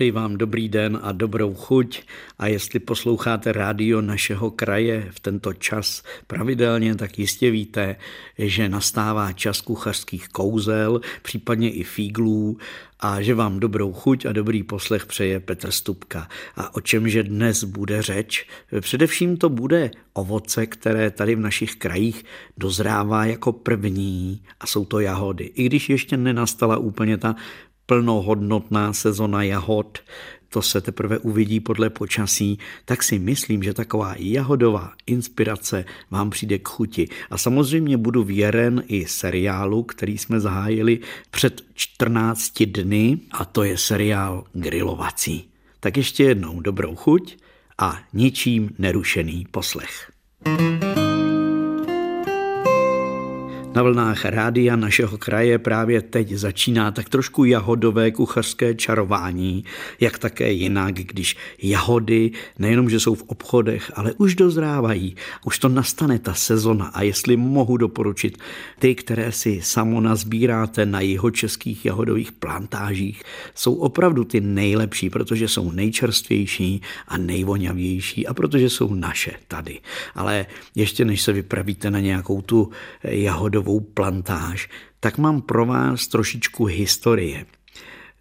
Přeji vám dobrý den a dobrou chuť a jestli posloucháte rádio našeho kraje v tento čas pravidelně, tak jistě víte, že nastává čas kuchařských kouzel, případně i fíglů a že vám dobrou chuť a dobrý poslech přeje Petr Stupka. A o čemže dnes bude řeč? Především to bude ovoce, které tady v našich krajích dozrává jako první a jsou to jahody. I když ještě nenastala úplně ta plnohodnotná sezona jahod, to se teprve uvidí podle počasí, tak si myslím, že taková jahodová inspirace vám přijde k chuti. A samozřejmě budu věren i seriálu, který jsme zahájili před 14 dny, a to je seriál Grilovací. Tak ještě jednou dobrou chuť a ničím nerušený poslech. thank you na vlnách rádia našeho kraje právě teď začíná tak trošku jahodové kuchařské čarování, jak také jinak, když jahody nejenom, že jsou v obchodech, ale už dozrávají, už to nastane ta sezona a jestli mohu doporučit ty, které si samo nazbíráte na jeho českých jahodových plantážích, jsou opravdu ty nejlepší, protože jsou nejčerstvější a nejvoňavější a protože jsou naše tady. Ale ještě než se vypravíte na nějakou tu jahodovou opravdovou plantáž, tak mám pro vás trošičku historie.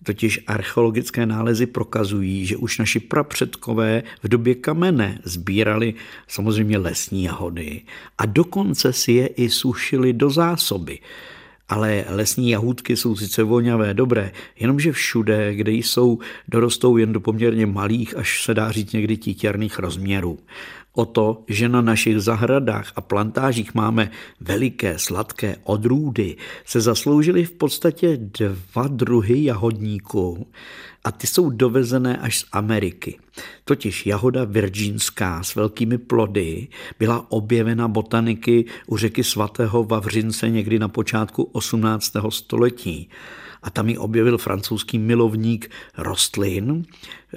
Totiž archeologické nálezy prokazují, že už naši prapředkové v době kamene sbírali samozřejmě lesní jahody a dokonce si je i sušili do zásoby. Ale lesní jahůdky jsou sice voňavé, dobré, jenomže všude, kde jsou, dorostou jen do poměrně malých, až se dá říct někdy títěrných rozměrů o to, že na našich zahradách a plantážích máme veliké sladké odrůdy, se zasloužily v podstatě dva druhy jahodníků a ty jsou dovezené až z Ameriky. Totiž jahoda virginská s velkými plody byla objevena botaniky u řeky svatého Vavřince někdy na počátku 18. století a tam ji objevil francouzský milovník rostlin,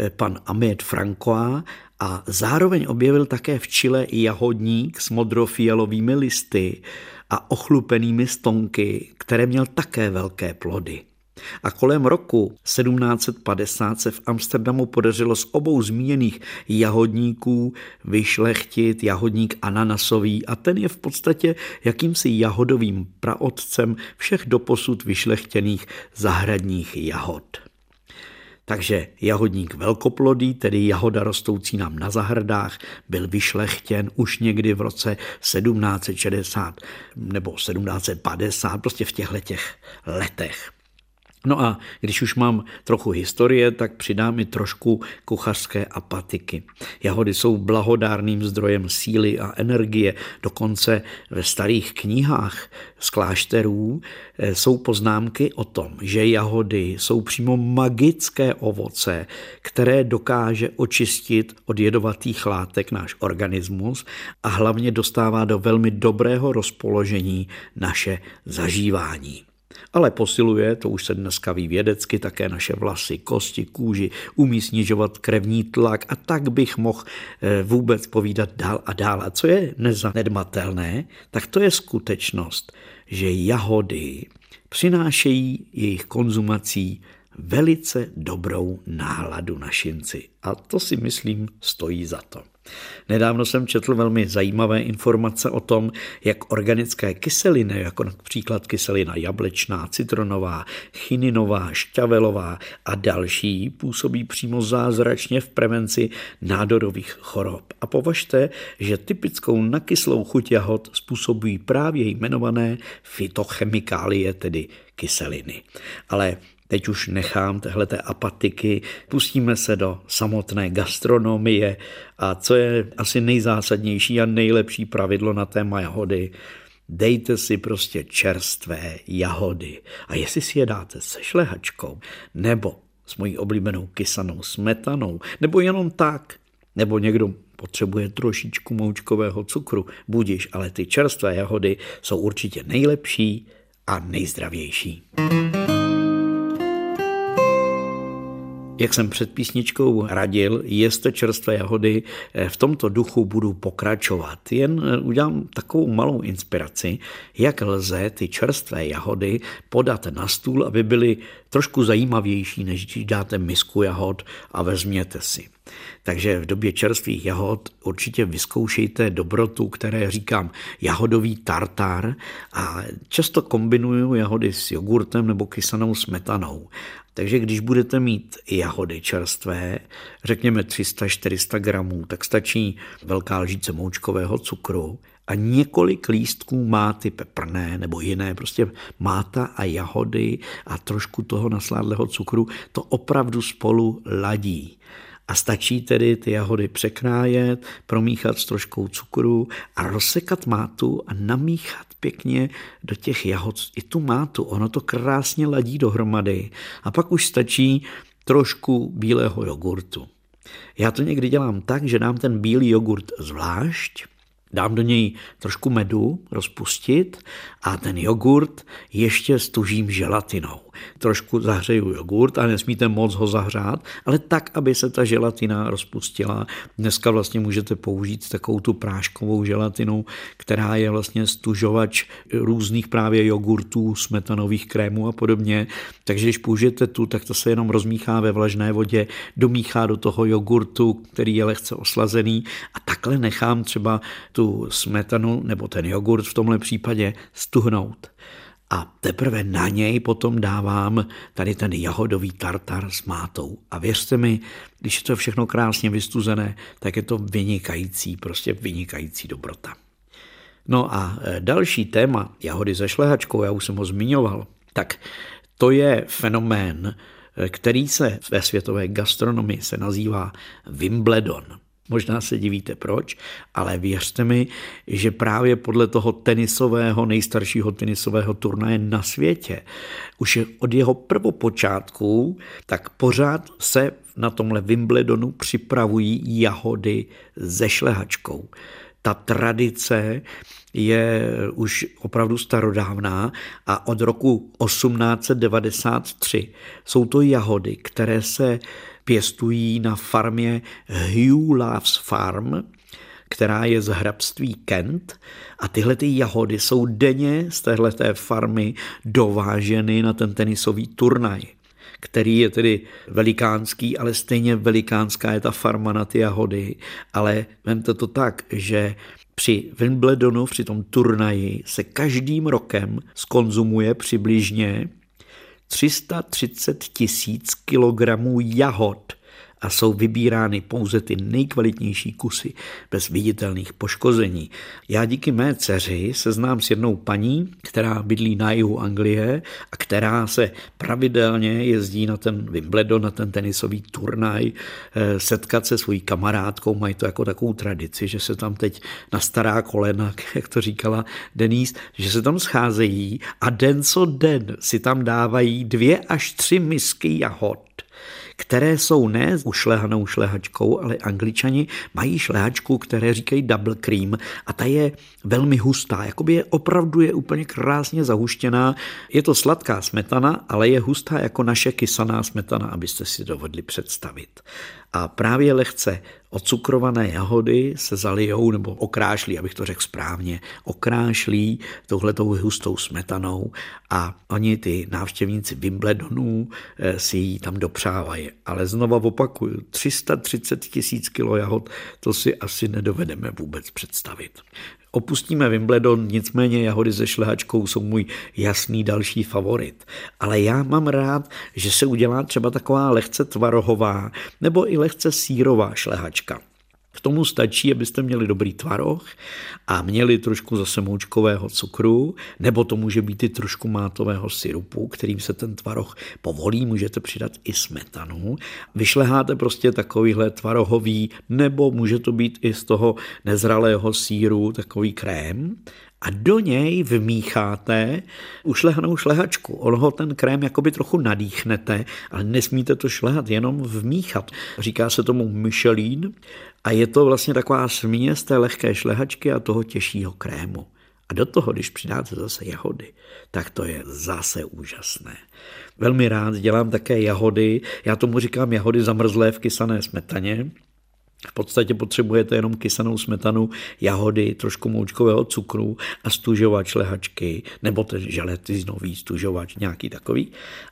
eh, pan Ahmed Francois a zároveň objevil také v Chile jahodník s modrofialovými listy a ochlupenými stonky, které měl také velké plody. A kolem roku 1750 se v Amsterdamu podařilo z obou zmíněných jahodníků vyšlechtit jahodník ananasový a ten je v podstatě jakýmsi jahodovým praotcem všech doposud vyšlechtěných zahradních jahod. Takže jahodník velkoplodý, tedy jahoda rostoucí nám na zahradách, byl vyšlechtěn už někdy v roce 1760 nebo 1750, prostě v těchto těch letech. No a když už mám trochu historie, tak přidám i trošku kuchařské apatiky. Jahody jsou blahodárným zdrojem síly a energie. Dokonce ve starých knihách z klášterů eh, jsou poznámky o tom, že jahody jsou přímo magické ovoce, které dokáže očistit od jedovatých látek náš organismus a hlavně dostává do velmi dobrého rozpoložení naše zažívání ale posiluje, to už se dneska ví vědecky, také naše vlasy, kosti, kůži, umí snižovat krevní tlak a tak bych mohl eh, vůbec povídat dál a dál. A co je nezanedbatelné, tak to je skutečnost, že jahody přinášejí jejich konzumací velice dobrou náladu na šinci. A to si myslím stojí za to. Nedávno jsem četl velmi zajímavé informace o tom, jak organické kyseliny, jako například kyselina jablečná, citronová, chininová, šťavelová a další, působí přímo zázračně v prevenci nádorových chorob. A považte, že typickou nakyslou chuť jahod způsobují právě jmenované fitochemikálie, tedy kyseliny. Ale Teď už nechám tehleté apatiky, pustíme se do samotné gastronomie a co je asi nejzásadnější a nejlepší pravidlo na téma jahody, dejte si prostě čerstvé jahody. A jestli si je dáte se šlehačkou, nebo s mojí oblíbenou kysanou smetanou, nebo jenom tak, nebo někdo potřebuje trošičku moučkového cukru, budíš, ale ty čerstvé jahody jsou určitě nejlepší a nejzdravější. Jak jsem před písničkou radil, jeste čerstvé jahody, eh, v tomto duchu budu pokračovat. Jen eh, udělám takovou malou inspiraci, jak lze ty čerstvé jahody podat na stůl, aby byly trošku zajímavější, než když dáte misku jahod a vezměte si. Takže v době čerstvých jahod určitě vyzkoušejte dobrotu, které říkám jahodový tartar a často kombinuju jahody s jogurtem nebo kysanou smetanou. Takže když budete mít jahody čerstvé, řekněme 300-400 gramů, tak stačí velká lžíce moučkového cukru a několik lístků máty peprné nebo jiné, prostě máta a jahody a trošku toho nasládlého cukru, to opravdu spolu ladí. A stačí tedy ty jahody překrájet, promíchat s troškou cukru a rozsekat mátu a namíchat pěkně do těch jahod i tu mátu. Ono to krásně ladí dohromady. A pak už stačí trošku bílého jogurtu. Já to někdy dělám tak, že dám ten bílý jogurt zvlášť, dám do něj trošku medu rozpustit a ten jogurt ještě stužím želatinou trošku zahřeju jogurt a nesmíte moc ho zahřát, ale tak, aby se ta želatina rozpustila. Dneska vlastně můžete použít takovou tu práškovou želatinu, která je vlastně stužovač různých právě jogurtů, smetanových krémů a podobně. Takže když použijete tu, tak to se jenom rozmíchá ve vlažné vodě, domíchá do toho jogurtu, který je lehce oslazený a takhle nechám třeba tu smetanu nebo ten jogurt v tomhle případě stuhnout a teprve na něj potom dávám tady ten jahodový tartar s mátou. A věřte mi, když je to všechno krásně vystuzené, tak je to vynikající, prostě vynikající dobrota. No a e, další téma jahody ze šlehačkou, já už jsem ho zmiňoval, tak to je fenomén, e, který se ve světové gastronomii se nazývá Wimbledon. Možná se divíte proč, ale věřte mi, že právě podle toho tenisového, nejstaršího tenisového turnaje na světě, už od jeho prvopočátku, tak pořád se na tomhle Wimbledonu připravují jahody ze šlehačkou. Ta tradice je už opravdu starodávná a od roku 1893 jsou to jahody, které se pěstují na farmě Hugh Loves Farm, která je z hrabství Kent a tyhle ty jahody jsou denně z téhleté farmy dováženy na ten tenisový turnaj který je tedy velikánský, ale stejně velikánská je ta farma na ty jahody. Ale vemte to tak, že při Wimbledonu, při tom turnaji, se každým rokem skonzumuje přibližně 330 tisíc kilogramů jahod a jsou vybírány pouze ty nejkvalitnější kusy bez viditelných poškození. Já díky mé dceři se znám s jednou paní, která bydlí na jihu Anglie a která se pravidelně jezdí na ten Wimbledon, na ten tenisový turnaj, eh, setkat se svojí kamarádkou, mají to jako takovou tradici, že se tam teď na stará kolena, jak to říkala Denise, že se tam scházejí a den co den si tam dávají dvě až tři misky jahod které jsou ne ušlehanou šlehačkou, ale angličani mají šlehačku, které říkají double cream a ta je velmi hustá, jakoby je opravdu je úplně krásně zahuštěná. Je to sladká smetana, ale je hustá jako naše kysaná smetana, abyste si dovedli představit. A právě lehce ocukrované jahody se zalijou nebo okrášlí, abych to řekl správně, okrášlí touhletou hustou smetanou a oni ty návštěvníci Wimbledonů eh, si ji tam dopřávají. Ale znova opakuju, 330 tisíc kilo jahod, to si asi nedovedeme vůbec představit. Opustíme Wimbledon, nicméně jahody se šlehačkou jsou můj jasný další favorit. Ale já mám rád, že se udělá třeba taková lehce tvarohová nebo i lehce sírová šlehačka. K tomu stačí, abyste měli dobrý tvaroh a měli trošku zase moučkového cukru, nebo to může být i trošku mátového syrupu, kterým se ten tvaroh povolí, můžete přidat i smetanu. Vyšleháte prostě takovýhle tvarohový, nebo může to být i z toho nezralého síru takový krém a do něj vmícháte ušlehanou šlehačku. On ho ten krém jakoby trochu nadýchnete, ale nesmíte to šlehat, jenom vmíchat. Říká se tomu Michelin a je to vlastně taková směs té lehké šlehačky a toho těžšího krému. A do toho, když přidáte zase jahody, tak to je zase úžasné. Velmi rád dělám také jahody, já tomu říkám jahody zamrzlé v kysané smetaně, v podstatě potřebujete jenom kysanou smetanu, jahody, trošku moučkového cukru a stužovač lehačky, nebo ten želetinový stužovač, nějaký takový.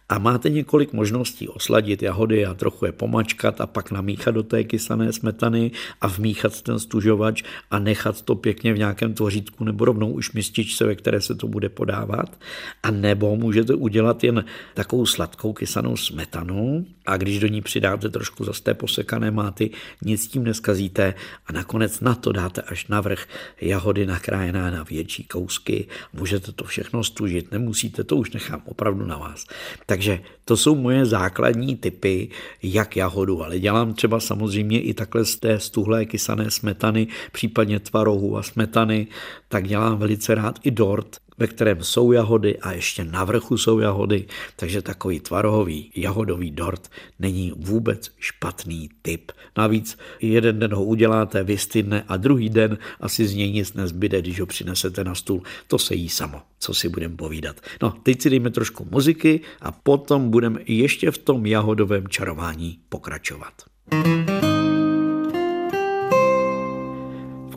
A máte několik možností osladit jahody a trochu je pomačkat a pak namíchat do té kysané smetany a vmíchat ten stužovač a nechat to pěkně v nějakém tvořítku nebo rovnou už mističce, ve které se to bude podávat. A nebo můžete udělat jen takovou sladkou kysanou smetanu a když do ní přidáte trošku zase posekané máty, nic tím neskazíte a nakonec na to dáte až navrch jahody nakrájená na větší kousky. Můžete to všechno stužit, nemusíte, to už nechám opravdu na vás. Takže to jsou moje základní typy, jak jahodu, ale dělám třeba samozřejmě i takhle z té stuhlé kysané smetany, případně tvarohu a smetany, tak dělám velice rád i dort, ve kterém jsou jahody a ještě na vrchu jsou jahody, takže takový tvarohový jahodový dort není vůbec špatný typ. Navíc jeden den ho uděláte, vystydne a druhý den asi z něj nic nezbyde, když ho přinesete na stůl. To se jí samo, co si budeme povídat. No, teď si dejme trošku muziky a potom budeme ještě v tom jahodovém čarování pokračovat. thank you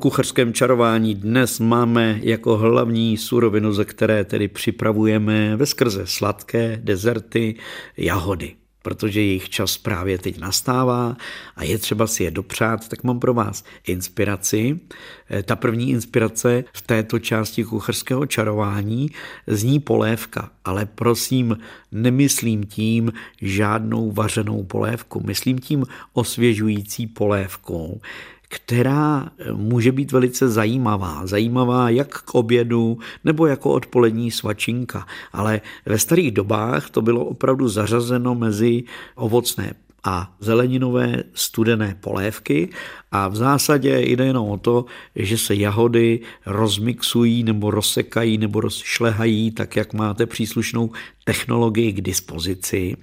kuchařském čarování dnes máme jako hlavní surovinu, ze které tedy připravujeme ve skrze sladké dezerty, jahody. Protože jejich čas právě teď nastává a je třeba si je dopřát, tak mám pro vás inspiraci. Eh, ta první inspirace v této části kuchařského čarování zní polévka, ale prosím, nemyslím tím žádnou vařenou polévku, myslím tím osvěžující polévkou, která může být velice zajímavá. Zajímavá jak k obědu nebo jako odpolední svačinka. Ale ve starých dobách to bylo opravdu zařazeno mezi ovocné a zeleninové studené polévky a v zásadě jde jenom o to, že se jahody rozmixují nebo rozsekají nebo rozšlehají tak, jak máte příslušnou technologii k dispozici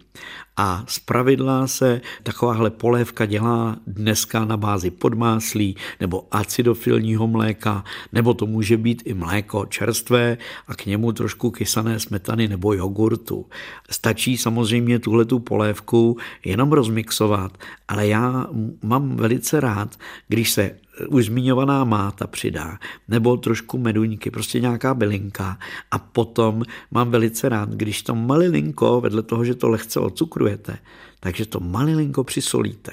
a pravidla se takováhle polévka dělá dneska na bázi podmáslí nebo acidofilního mléka, nebo to může být i mléko čerstvé a k němu trošku kysané smetany nebo jogurtu. Stačí samozřejmě tuhle tu polévku jenom rozmixovat, ale já mám velice rád, když se už zmiňovaná máta přidá, nebo trošku meduňky, prostě nějaká bylinka. A potom mám velice rád, když to malilinko, vedle toho, že to lehce ocukrujete, takže to malilinko přisolíte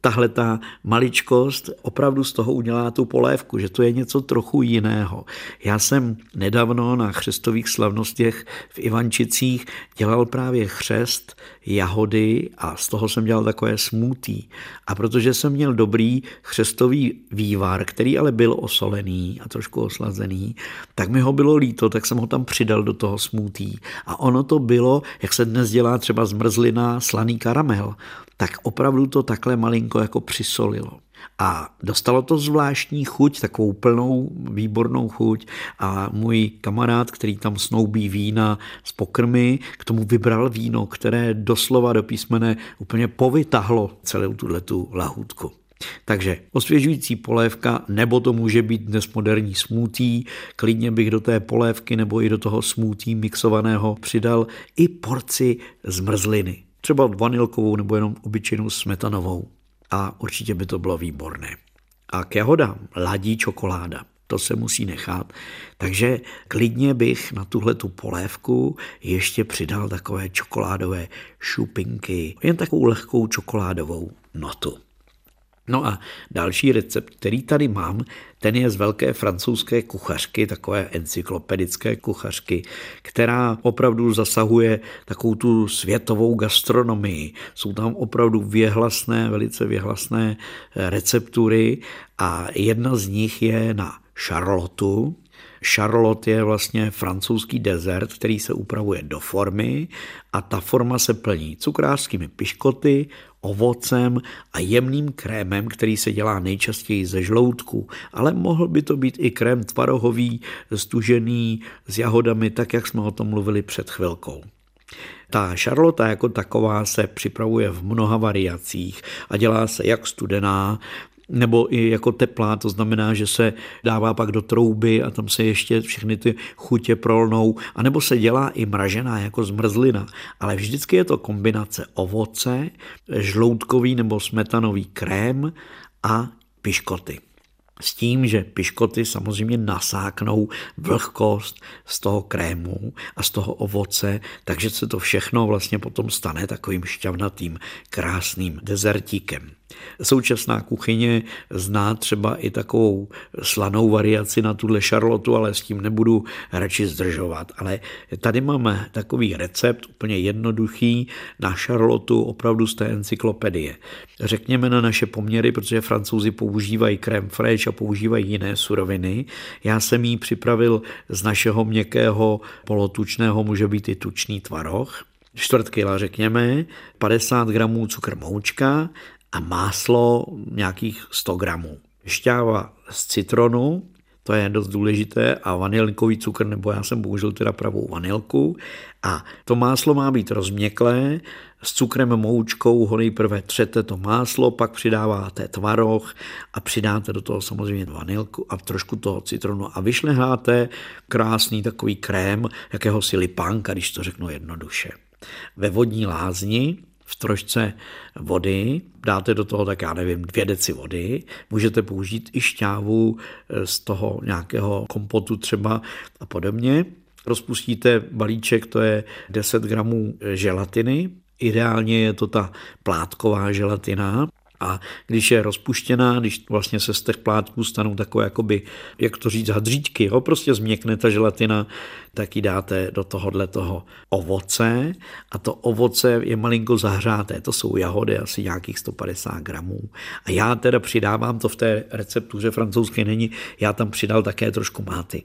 tahle ta maličkost opravdu z toho udělá tu polévku, že to je něco trochu jiného. Já jsem nedávno na chřestových slavnostech v Ivančicích dělal právě chřest, jahody a z toho jsem dělal takové smutí. A protože jsem měl dobrý chřestový vývar, který ale byl osolený a trošku oslazený, tak mi ho bylo líto, tak jsem ho tam přidal do toho smutí. A ono to bylo, jak se dnes dělá třeba zmrzlina, slaný karamel tak opravdu to takhle malinko jako přisolilo. A dostalo to zvláštní chuť, takovou plnou, výbornou chuť a můj kamarád, který tam snoubí vína z pokrmy, k tomu vybral víno, které doslova do písmene úplně povytahlo celou tu lahůdku. Takže osvěžující polévka, nebo to může být dnes moderní smutí, klidně bych do té polévky nebo i do toho smutí mixovaného přidal i porci zmrzliny třeba vanilkovou nebo jenom obyčejnou smetanovou. A určitě by to bylo výborné. A k jahodám ladí čokoláda. To se musí nechat. Takže klidně bych na tuhle tu polévku ještě přidal takové čokoládové šupinky. Jen takovou lehkou čokoládovou notu. No a další recept, který tady mám, ten je z velké francouzské kuchařky, takové encyklopedické kuchařky, která opravdu zasahuje takovou tu světovou gastronomii. Jsou tam opravdu věhlasné, velice věhlasné receptury a jedna z nich je na šarlotu, Charlotte je vlastně francouzský dezert, který se upravuje do formy a ta forma se plní cukrářskými piškoty, ovocem a jemným krémem, který se dělá nejčastěji ze žloutku, ale mohl by to být i krém tvarohový, stužený s jahodami, tak jak jsme o tom mluvili před chvilkou. Ta šarlota jako taková se připravuje v mnoha variacích a dělá se jak studená, nebo i jako teplá, to znamená, že se dává pak do trouby a tam se ještě všechny ty chutě prolnou, anebo se dělá i mražená jako zmrzlina, ale vždycky je to kombinace ovoce, žloutkový nebo smetanový krém a piškoty. S tím, že piškoty samozřejmě nasáknou vlhkost z toho krému a z toho ovoce, takže se to všechno vlastně potom stane takovým šťavnatým, krásným dezertíkem. Současná kuchyně zná třeba i takovou slanou variaci na tuhle šarlotu, ale s tím nebudu radši zdržovat. Ale tady máme takový recept, úplně jednoduchý, na šarlotu opravdu z té encyklopedie. Řekněme na naše poměry, protože francouzi používají krém fraiche a používají jiné suroviny. Já jsem jí připravil z našeho měkkého polotučného, může být i tučný tvaroh, čtvrt kila řekněme, 50 gramů cukr moučka a máslo nějakých 100 gramů. Šťáva z citronu, to je dost důležité, a vanilkový cukr, nebo já jsem použil teda pravou vanilku. A to máslo má být rozměklé, s cukrem moučkou ho nejprve třete to máslo, pak přidáváte tvaroh a přidáte do toho samozřejmě vanilku a trošku toho citronu a vyšleháte krásný takový krém, jakéhosi lipánka, když to řeknu jednoduše. Ve vodní lázni v trošce vody, dáte do toho, tak já nevím, dvě deci vody, můžete použít i šťávu eh, z toho nějakého kompotu třeba a podobně. Rozpustíte balíček, to je 10 gramů želatiny, Ideálně je to ta plátková želatina, a když je rozpuštěná, když vlastně se z těch plátků stanou takové, jakoby, jak to říct, hadříčky, jo, prostě změkne ta želatina, tak ji dáte do tohohle toho ovoce a to ovoce je malinko zahřáté, to jsou jahody, asi nějakých 150 gramů. A já teda přidávám, to v té receptuře francouzské není, já tam přidal také trošku máty.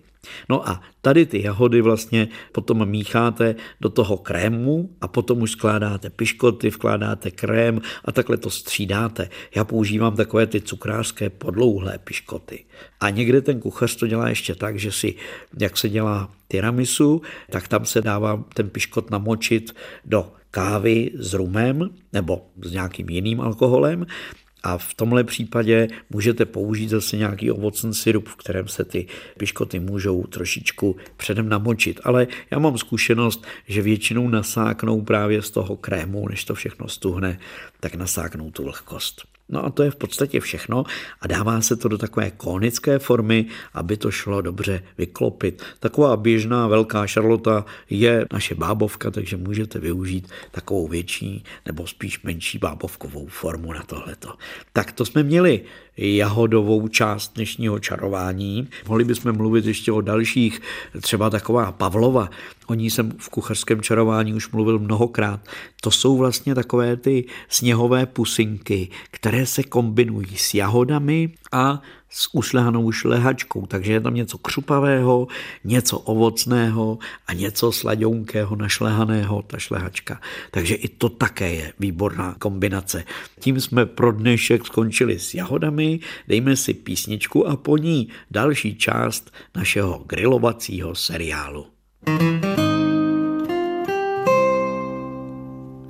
No a tady ty jahody vlastně potom mícháte do toho krému a potom už skládáte piškoty, vkládáte krém a takhle to střídáte. Já používám takové ty cukrářské podlouhlé piškoty. A někde ten kuchař to dělá ještě tak, že si, jak se dělá tiramisu, tak tam se dává ten piškot namočit do kávy s rumem nebo s nějakým jiným alkoholem a v tomhle případě můžete použít zase nějaký ovocný syrup, v kterém se ty piškoty můžou trošičku předem namočit. Ale já mám zkušenost, že většinou nasáknou právě z toho krému, než to všechno stuhne, tak nasáknou tu vlhkost. No a to je v podstatě všechno a dává se to do takové konické formy, aby to šlo dobře vyklopit. Taková běžná velká šarlota je naše bábovka, takže můžete využít takovou větší nebo spíš menší bábovkovou formu na tohleto. Tak to jsme měli jahodovou část dnešního čarování. Mohli bychom mluvit ještě o dalších, třeba taková Pavlova. O ní jsem v kuchařském čarování už mluvil mnohokrát. To jsou vlastně takové ty sněhové pusinky, které se kombinují s jahodami a s ušlehanou šlehačkou, takže je tam něco křupavého, něco ovocného a něco sladounkého našlehaného, ta šlehačka. Takže i to také je výborná kombinace. Tím jsme pro dnešek skončili s jahodami, dejme si písničku a po ní další část našeho grilovacího seriálu. thank you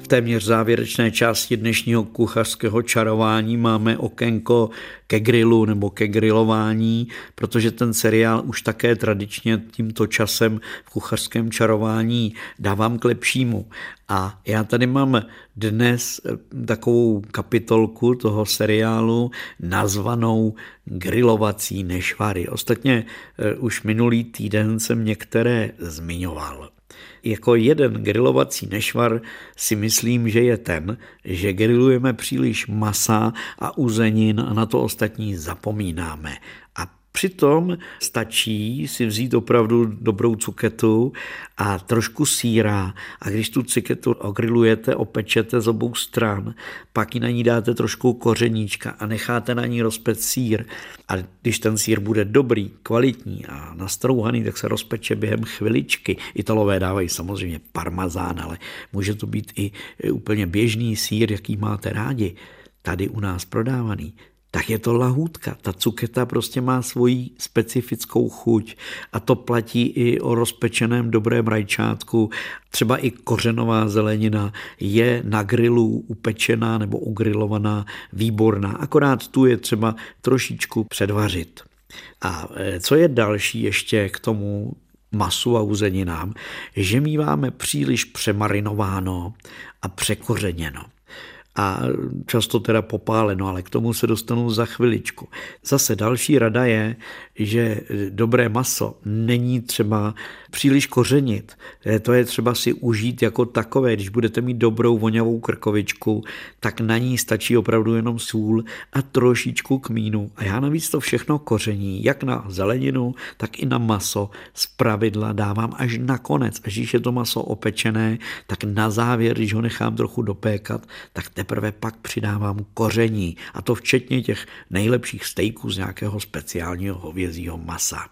téměř závěrečné části dnešního kuchařského čarování máme okénko ke grilu nebo ke grilování, protože ten seriál už také tradičně tímto časem v kuchařském čarování dávám k lepšímu. A já tady mám dnes eh, takovou kapitolku toho seriálu nazvanou Grilovací nešvary. Ostatně eh, už minulý týden jsem některé zmiňoval jako jeden grilovací nešvar si myslím, že je ten, že grilujeme příliš masa a uzenin a na to ostatní zapomínáme. Přitom stačí si vzít opravdu dobrou cuketu a trošku síra a když tu cuketu ogrilujete, opečete z obou stran, pak ji na ní dáte trošku kořeníčka a necháte na ní rozpet sír. A když ten sír bude dobrý, kvalitní a nastrouhaný, tak se rozpeče během chviličky. Italové dávají samozřejmě parmazán, ale může to být i úplně běžný sír, jaký máte rádi, tady u nás prodávaný tak je to lahůdka. Ta cuketa prostě má svoji specifickou chuť a to platí i o rozpečeném dobrém rajčátku. Třeba i kořenová zelenina je na grilu upečená nebo ugrilovaná výborná, akorát tu je třeba trošičku předvařit. A e, co je další ještě k tomu masu a uzeninám, že míváme příliš přemarinováno a překořeněno a často teda popáleno, ale k tomu se dostanu za chviličku. Zase další rada je, že dobré maso není třeba příliš kořenit. To je třeba si užít jako takové. Když budete mít dobrou voňavou krkovičku, tak na ní stačí opravdu jenom sůl a trošičku kmínu. A já navíc to všechno koření, jak na zeleninu, tak i na maso z pravidla dávám až na konec. Až když je to maso opečené, tak na závěr, když ho nechám trochu dopékat, tak teprve pak přidávám koření. A to včetně těch nejlepších stejků z nějakého speciálního hovězího masa.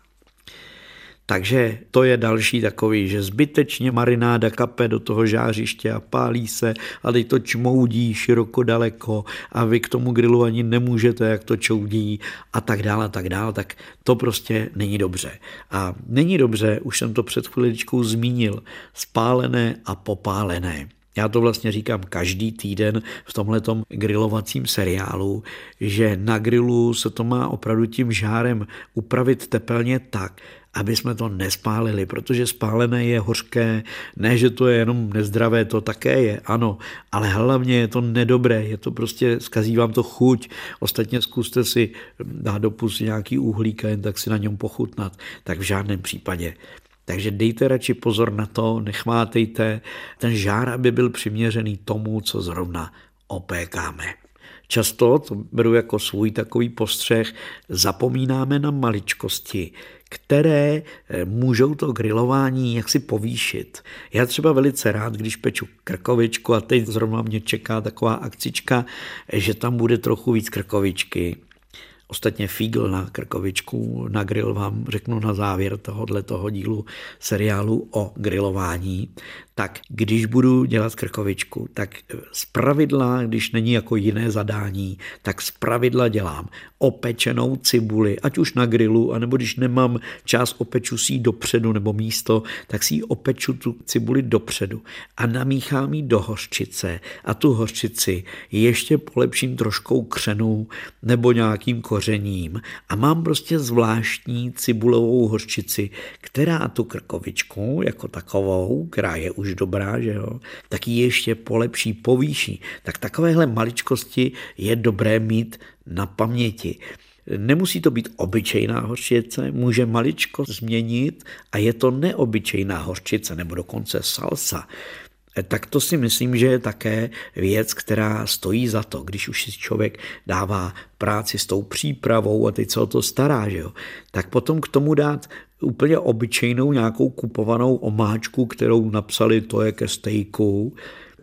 Takže to je další takový, že zbytečně marináda kape do toho žářiště a pálí se a teď to čmoudí široko daleko a vy k tomu grilu ani nemůžete, jak to čoudí a tak dále a tak dále, tak to prostě není dobře. A není dobře, už jsem to před chviličkou zmínil, spálené a popálené. Já to vlastně říkám každý týden v tomhletom grilovacím seriálu, že na grilu se to má opravdu tím žárem upravit tepelně tak, aby jsme to nespálili, protože spálené je hořké, ne, že to je jenom nezdravé, to také je, ano, ale hlavně je to nedobré, je to prostě, zkazí vám to chuť, ostatně zkuste si dát do pusy nějaký uhlík a jen tak si na něm pochutnat, tak v žádném případě. Takže dejte radši pozor na to, nechmátejte ten žár, aby byl přiměřený tomu, co zrovna opékáme. Často, to beru jako svůj takový postřeh, zapomínáme na maličkosti, které eh, můžou to grilování jaksi povýšit. Já třeba velice rád, když peču krkovičku a teď zrovna mě čeká taková akcička, že tam bude trochu víc krkovičky, Ostatně fígl na krkovičku na grill vám řeknu na závěr tohohle toho dílu seriálu o grilování. Tak když budu dělat krkovičku, tak z pravidla, když není jako jiné zadání, tak z pravidla dělám opečenou cibuli, ať už na grilu, anebo když nemám čas, opeču si ji dopředu nebo místo, tak si ji opeču tu cibuli dopředu a namíchám ji do hořčice a tu hořčici ještě polepším troškou křenou nebo nějakým kořením a mám prostě zvláštní cibulovou hořčici, která tu krkovičku jako takovou, která je už dobrá, že jo, tak ji ještě polepší, povýší. Tak takovéhle maličkosti je dobré mít na paměti. Nemusí to být obyčejná hořčice, může maličko změnit a je to neobyčejná hořčice nebo dokonce salsa tak to si myslím, že je také věc, která stojí za to, když už si člověk dává práci s tou přípravou a teď se o to stará, že jo, tak potom k tomu dát úplně obyčejnou nějakou kupovanou omáčku, kterou napsali to je ke stejku,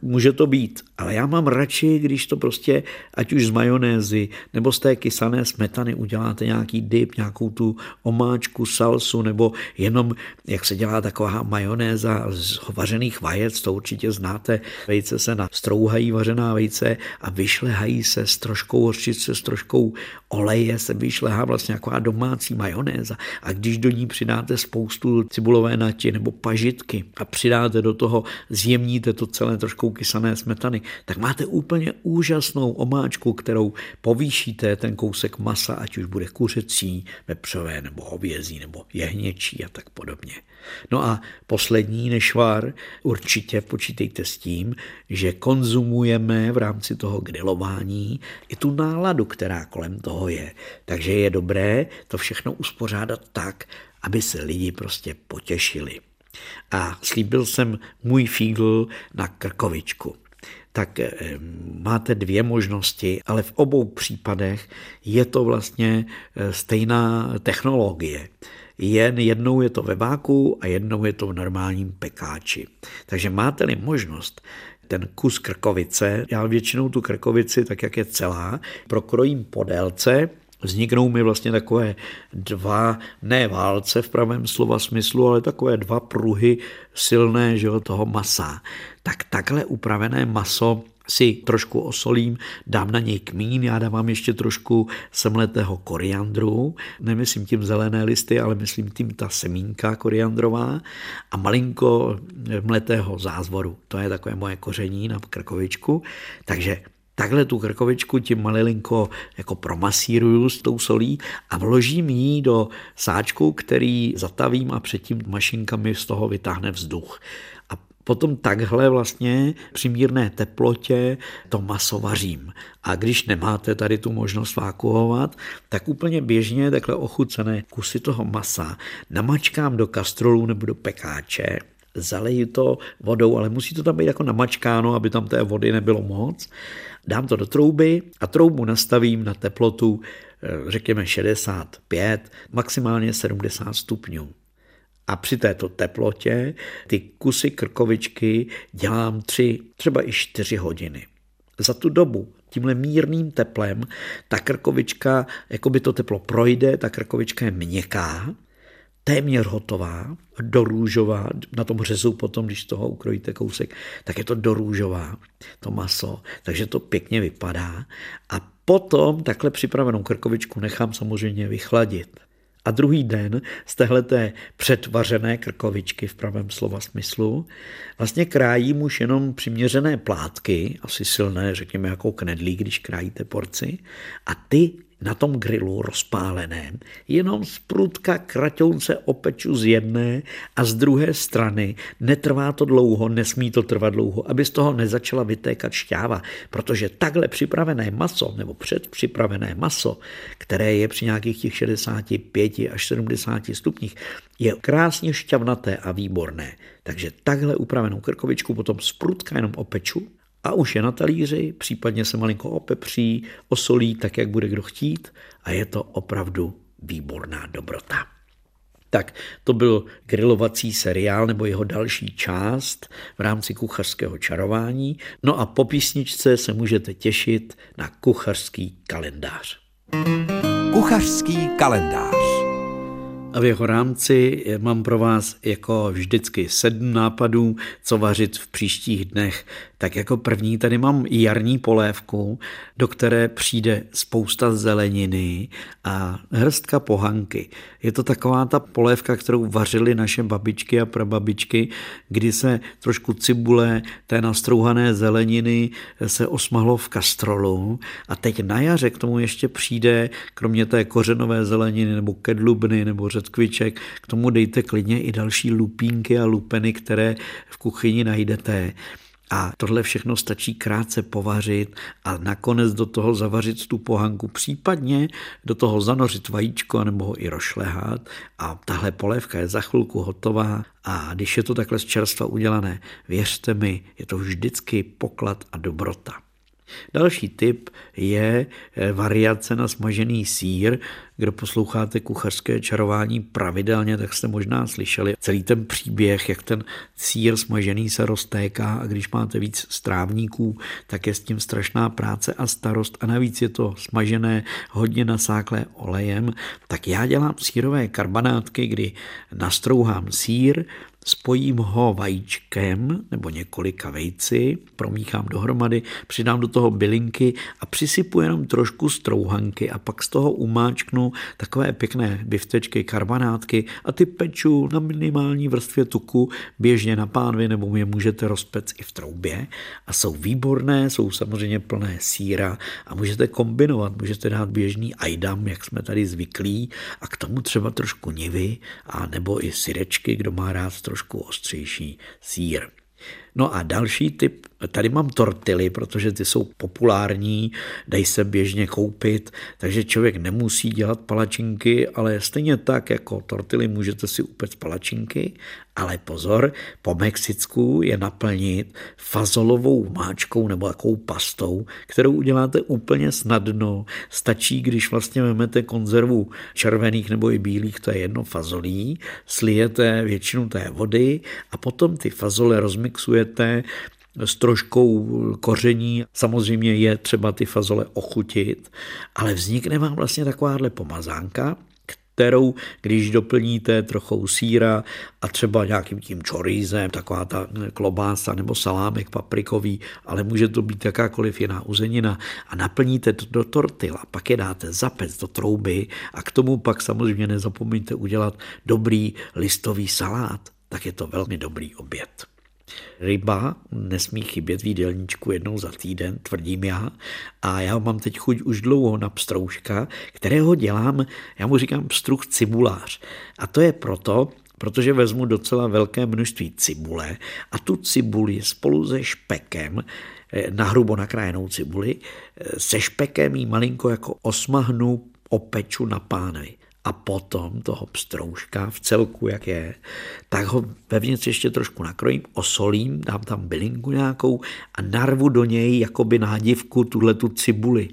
může to být, ale já mám radši, když to prostě, ať už z majonézy nebo z té kysané smetany uděláte nějaký dip, nějakou tu omáčku, salsu, nebo jenom, jak se dělá taková majonéza z vařených vajec, to určitě znáte, vejce se nastrouhají vařená vejce a vyšlehají se s troškou hořčice, s troškou oleje se vyšlehá vlastně taková domácí majonéza. A když do ní přidáte spoustu cibulové nati nebo pažitky a přidáte do toho, zjemníte to celé troškou kysané smetany, tak máte úplně úžasnou omáčku, kterou povýšíte ten kousek masa, ať už bude kuřecí, vepřové nebo hovězí nebo jehněčí a tak podobně. No a poslední nešvar, určitě počítejte s tím, že konzumujeme v rámci toho grilování i tu náladu, která kolem toho je. Takže je dobré to všechno uspořádat tak, aby se lidi prostě potěšili. A slíbil jsem můj fígl na krkovičku tak eh, máte dvě možnosti, ale v obou případech je to vlastně eh, stejná technologie. Jen jednou je to ve váku a jednou je to v normálním pekáči. Takže máte-li možnost ten kus krkovice, já většinou tu krkovici, tak jak je celá, prokrojím po délce, vzniknou mi vlastně takové dva, ne válce v pravém slova smyslu, ale takové dva pruhy silné že jo, toho masa. Tak takhle upravené maso si trošku osolím, dám na něj kmín, já dávám ještě trošku semletého koriandru, nemyslím tím zelené listy, ale myslím tím ta semínka koriandrová a malinko mletého zázvoru. To je takové moje koření na krkovičku. Takže takhle tu krkovičku tím malilinko jako promasíruju s tou solí a vložím ji do sáčku, který zatavím a předtím mašinkami z toho vytáhne vzduch. A potom takhle vlastně při mírné teplotě to maso vařím. A když nemáte tady tu možnost vákuovat, tak úplně běžně takhle ochucené kusy toho masa namačkám do kastrolu nebo do pekáče zaleji to vodou, ale musí to tam být jako namačkáno, aby tam té vody nebylo moc. Dám to do trouby a troubu nastavím na teplotu, eh, řekněme 65, maximálně 70 stupňů. A při této teplotě ty kusy krkovičky dělám tři, třeba i čtyři hodiny. Za tu dobu tímhle mírným teplem ta krkovička, jako by to teplo projde, ta krkovička je měkká, téměř hotová, dorůžová, na tom řezu potom, když toho ukrojíte kousek, tak je to dorůžová, to maso, takže to pěkně vypadá. A potom takhle připravenou krkovičku nechám samozřejmě vychladit. A druhý den z téhleté předvařené krkovičky v pravém slova smyslu vlastně krájím už jenom přiměřené plátky, asi silné, řekněme jako knedlí, když krájíte porci, a ty na tom grilu rozpáleném, jenom z prudka kraťounce opeču z jedné a z druhé strany. Netrvá to dlouho, nesmí to trvat dlouho, aby z toho nezačala vytékat šťáva, protože takhle připravené maso nebo předpřipravené maso, které je při nějakých těch 65 až 70 stupních, je krásně šťavnaté a výborné. Takže takhle upravenou krkovičku potom z prudka jenom opeču a už je na talíři, případně se malinko opepří, osolí tak, jak bude kdo chtít a je to opravdu výborná dobrota. Tak to byl grilovací seriál nebo jeho další část v rámci kuchařského čarování. No a po písničce se můžete těšit na kuchařský kalendář. Kuchařský kalendář. A v jeho rámci mám pro vás jako vždycky sedm nápadů, co vařit v příštích dnech. Tak jako první tady mám jarní polévku, do které přijde spousta zeleniny a hrstka pohanky. Je to taková ta polévka, kterou vařily naše babičky a prababičky, kdy se trošku cibule, té nastrouhané zeleniny se osmahlo v kastrolu a teď na jaře k tomu ještě přijde, kromě té kořenové zeleniny nebo kedlubny nebo řetkviček, k tomu dejte klidně i další lupínky a lupeny, které v kuchyni najdete. A tohle všechno stačí krátce povařit a nakonec do toho zavařit tu pohanku, případně do toho zanořit vajíčko nebo ho i rošlehat. A tahle polévka je za chvilku hotová a když je to takhle z čerstva udělané, věřte mi, je to vždycky poklad a dobrota. Další tip je eh, variace na smažený sír. Kdo posloucháte kuchařské čarování pravidelně, tak jste možná slyšeli celý ten příběh, jak ten sír smažený se roztéká a když máte víc strávníků, tak je s tím strašná práce a starost a navíc je to smažené hodně nasáklé olejem, tak já dělám sírové karbanátky, kdy nastrouhám sír, spojím ho vajíčkem nebo několika vejci, promíchám dohromady, přidám do toho bylinky a přisypu jenom trošku strouhanky a pak z toho umáčknu takové pěkné biftečky, karbanátky a ty peču na minimální vrstvě tuku, běžně na pánvi nebo je můžete rozpec i v troubě. A jsou výborné, jsou samozřejmě plné síra a můžete kombinovat, můžete dát běžný ajdam, jak jsme tady zvyklí a k tomu třeba trošku nivy a nebo i syrečky, kdo má rád trošku ostřejší sír. No a další typ, tady mám tortily, protože ty jsou populární, dají se běžně koupit, takže člověk nemusí dělat palačinky, ale stejně tak jako tortily můžete si upect palačinky, ale pozor, po Mexicku je naplnit fazolovou máčkou nebo jakou pastou, kterou uděláte úplně snadno. Stačí, když vlastně vezmete konzervu červených nebo i bílých, to je jedno fazolí, slijete většinu té vody a potom ty fazole rozmixujete s troškou koření. Samozřejmě je třeba ty fazole ochutit, ale vznikne vám vlastně takováhle pomazánka, kterou, když doplníte trochou síra a třeba nějakým tím čorízem, taková ta klobása nebo salámek paprikový, ale může to být jakákoliv jiná uzenina a naplníte to do tortila, pak je dáte zapec do trouby a k tomu pak samozřejmě nezapomeňte udělat dobrý listový salát, tak je to velmi dobrý oběd. Ryba nesmí chybět v jídelníčku jednou za týden, tvrdím já. A já mám teď chuť už dlouho na pstrouška, kterého dělám, já mu říkám pstruh cibulář. A to je proto, protože vezmu docela velké množství cibule a tu cibuli spolu se špekem, eh, na hrubo nakrájenou cibuli, eh, se špekem jí malinko jako osmahnu opeču na pánvi a potom toho pstrouška v celku, jak je, tak ho vevnitř ještě trošku nakrojím, osolím, dám tam bylinku nějakou a narvu do něj jakoby nádivku tuhle tu cibuli.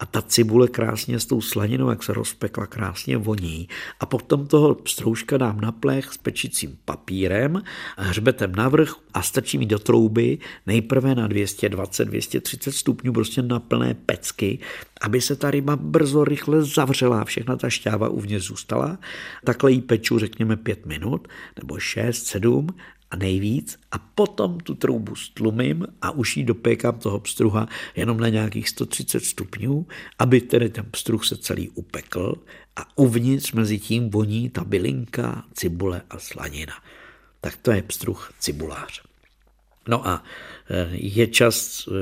A ta cibule krásně s tou slaninou, jak se rozpekla, krásně voní. A potom toho stroužka dám na plech s pečícím papírem, hřbetem navrch a strčím ji do trouby, nejprve na 220-230 stupňů, prostě na plné pecky, aby se ta ryba brzo, rychle zavřela, všechna ta šťáva uvnitř zůstala. Takhle ji peču, řekněme, 5 minut, nebo 6, 7 a nejvíc a potom tu troubu stlumím a už ji dopékám toho pstruha jenom na nějakých 130 stupňů, aby tedy ten pstruh se celý upekl a uvnitř mezi tím voní ta bylinka, cibule a slanina. Tak to je pstruh cibulář. No a je čas e,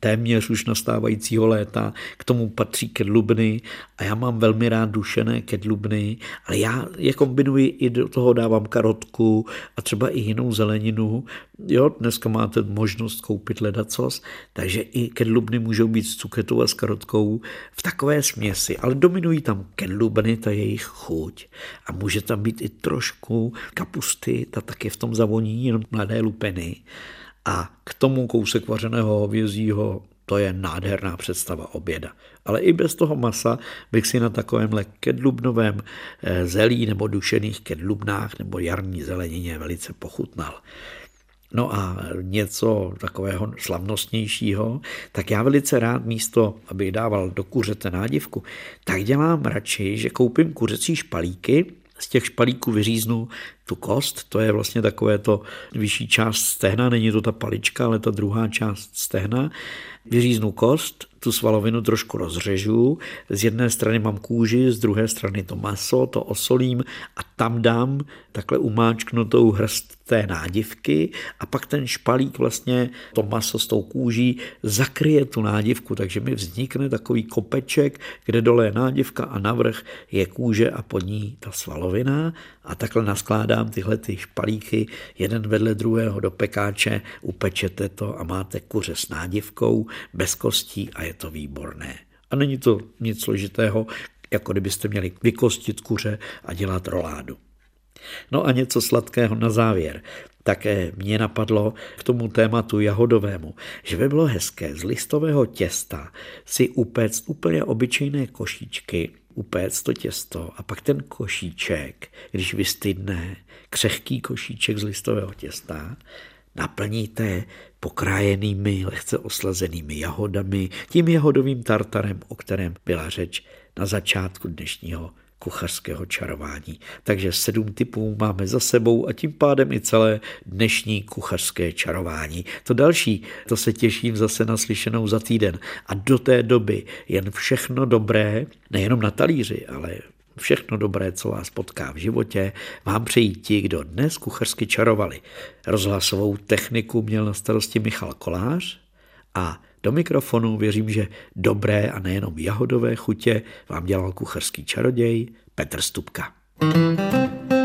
téměř už nastávajícího léta, k tomu patří kedlubny a já mám velmi rád dušené kedlubny, ale já je kombinuji i do toho dávám karotku a třeba i jinou zeleninu. Jo, dneska máte možnost koupit ledacos, takže i kedlubny můžou být s cuketou a s karotkou v takové směsi, ale dominují tam kedlubny, ta jejich chuť. A může tam být i trošku kapusty, ta taky v tom zavoní, jenom mladé lupeny a k tomu kousek vařeného hovězího, to je nádherná představa oběda. Ale i bez toho masa bych si na takovémhle kedlubnovém eh, zelí nebo dušených kedlubnách nebo jarní zelenině velice pochutnal. No a něco takového slavnostnějšího, tak já velice rád místo, abych dával do kuřete nádivku, tak dělám radši, že koupím kuřecí špalíky, z těch špalíků vyříznu tu kost, to je vlastně takové to vyšší část stehna, není to ta palička, ale ta druhá část stehna. Vyříznu kost, tu svalovinu trošku rozřežu, z jedné strany mám kůži, z druhé strany to maso, to osolím a tam dám takhle umáčknutou hrst té nádivky a pak ten špalík vlastně to maso s tou kůží zakryje tu nádivku, takže mi vznikne takový kopeček, kde dole je nádivka a navrch je kůže a pod ní ta svalovina a takhle naskládám tyhle ty špalíky jeden vedle druhého do pekáče, upečete to a máte kuře s nádivkou, bez kostí a je to výborné. A není to nic složitého, jako kdybyste měli vykostit kuře a dělat roládu. No a něco sladkého na závěr. Také mě napadlo k tomu tématu jahodovému, že by bylo hezké z listového těsta si upéct úplně obyčejné košíčky, upéct to těsto. A pak ten košíček, když vystydne, křehký košíček z listového těsta, naplníte pokrájenými, lehce oslazenými jahodami, tím jahodovým tartarem, o kterém byla řeč na začátku dnešního kuchařského čarování. Takže sedm typů máme za sebou a tím pádem i celé dnešní kuchařské čarování. To další, to se těším zase na slyšenou za týden. A do té doby jen všechno dobré, nejenom na talíři, ale Všechno dobré, co vás potká v životě, vám přejí ti, kdo dnes kuchařsky čarovali. Rozhlasovou techniku měl na starosti Michal Kolář a do mikrofonu věřím, že dobré a nejenom jahodové chutě vám dělal kuchařský čaroděj Petr Stupka. thank you